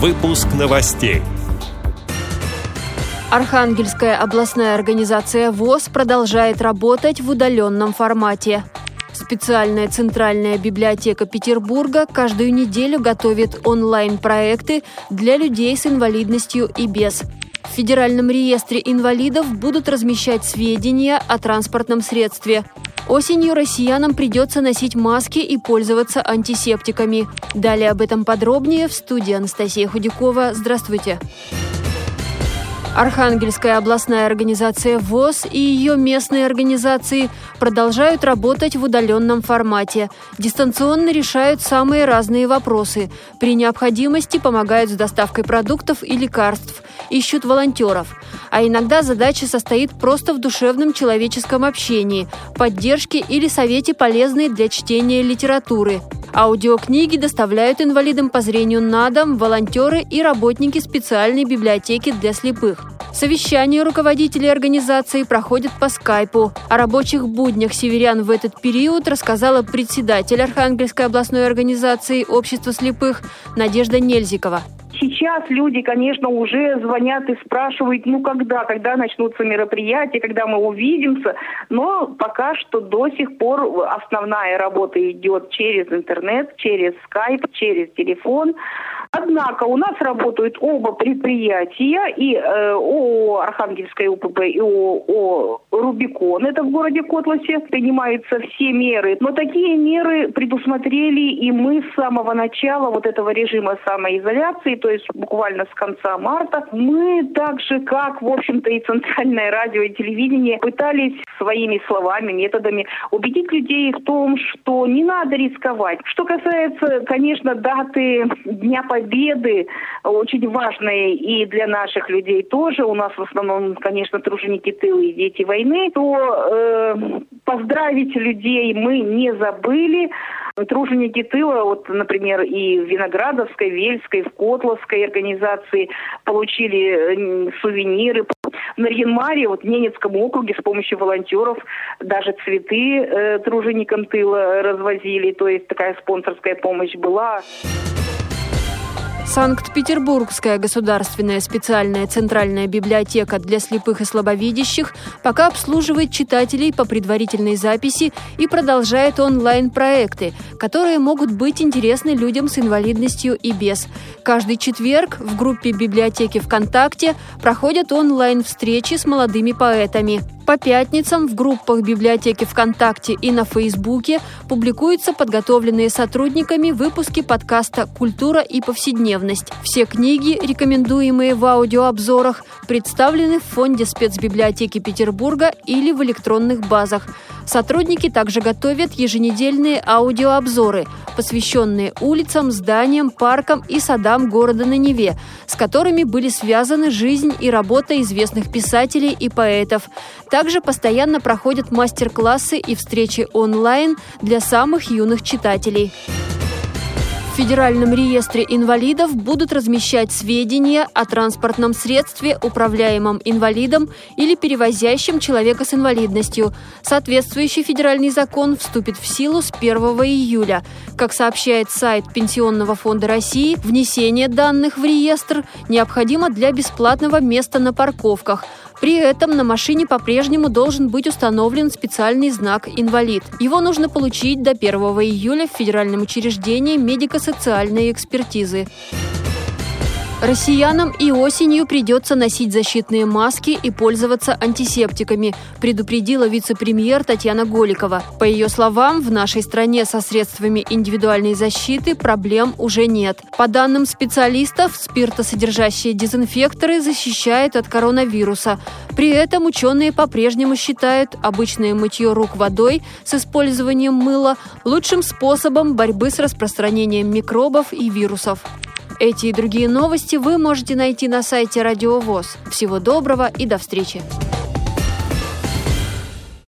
Выпуск новостей. Архангельская областная организация ВОЗ продолжает работать в удаленном формате. Специальная центральная библиотека Петербурга каждую неделю готовит онлайн-проекты для людей с инвалидностью и без. В Федеральном реестре инвалидов будут размещать сведения о транспортном средстве. Осенью россиянам придется носить маски и пользоваться антисептиками. Далее об этом подробнее в студии Анастасия Худякова. Здравствуйте. Здравствуйте. Архангельская областная организация ВОЗ и ее местные организации продолжают работать в удаленном формате. Дистанционно решают самые разные вопросы. При необходимости помогают с доставкой продуктов и лекарств. Ищут волонтеров. А иногда задача состоит просто в душевном человеческом общении, поддержке или совете полезной для чтения литературы. Аудиокниги доставляют инвалидам по зрению на дом волонтеры и работники специальной библиотеки для слепых. Совещания руководителей организации проходят по скайпу. О рабочих буднях северян в этот период рассказала председатель Архангельской областной организации общества слепых Надежда Нельзикова. Сейчас люди, конечно, уже звонят и спрашивают, ну когда, когда начнутся мероприятия, когда мы увидимся. Но пока что до сих пор основная работа идет через интернет, через скайп, через телефон. Однако у нас работают оба предприятия, и э, ООО «Архангельская УПП» и ООО «Рубикон», это в городе Котласе, принимаются все меры. Но такие меры предусмотрели и мы с самого начала вот этого режима самоизоляции, то есть буквально с конца марта. Мы так же, как, в общем-то, и Центральное радио и телевидение, пытались своими словами, методами убедить людей в том, что не надо рисковать. Что касается, конечно, даты Дня Победы, победы очень важные и для наших людей тоже. У нас в основном, конечно, труженики тыла и дети войны. То э, поздравить людей мы не забыли. Труженики тыла, вот, например, и в Виноградовской, Вельской, в Котловской организации получили сувениры. В Нарьянмаре, вот в Ненецком округе с помощью волонтеров даже цветы э, труженикам тыла развозили. То есть такая спонсорская помощь была. Санкт-Петербургская государственная специальная центральная библиотека для слепых и слабовидящих пока обслуживает читателей по предварительной записи и продолжает онлайн-проекты, которые могут быть интересны людям с инвалидностью и без. Каждый четверг в группе библиотеки ВКонтакте проходят онлайн-встречи с молодыми поэтами. По пятницам в группах библиотеки ВКонтакте и на Фейсбуке публикуются подготовленные сотрудниками выпуски подкаста «Культура и повседневность». Все книги, рекомендуемые в аудиообзорах, представлены в фонде спецбиблиотеки Петербурга или в электронных базах. Сотрудники также готовят еженедельные аудиообзоры, посвященные улицам, зданиям, паркам и садам города на Неве, с которыми были связаны жизнь и работа известных писателей и поэтов. Также постоянно проходят мастер-классы и встречи онлайн для самых юных читателей. Федеральном реестре инвалидов будут размещать сведения о транспортном средстве, управляемом инвалидом или перевозящем человека с инвалидностью. Соответствующий федеральный закон вступит в силу с 1 июля. Как сообщает сайт Пенсионного фонда России, внесение данных в реестр необходимо для бесплатного места на парковках – при этом на машине по-прежнему должен быть установлен специальный знак «Инвалид». Его нужно получить до 1 июля в Федеральном учреждении медико-социальной экспертизы. Россиянам и осенью придется носить защитные маски и пользоваться антисептиками, предупредила вице-премьер Татьяна Голикова. По ее словам, в нашей стране со средствами индивидуальной защиты проблем уже нет. По данным специалистов, спиртосодержащие дезинфекторы защищают от коронавируса. При этом ученые по-прежнему считают обычное мытье рук водой с использованием мыла лучшим способом борьбы с распространением микробов и вирусов. Эти и другие новости вы можете найти на сайте Радио ВОЗ. Всего доброго и до встречи!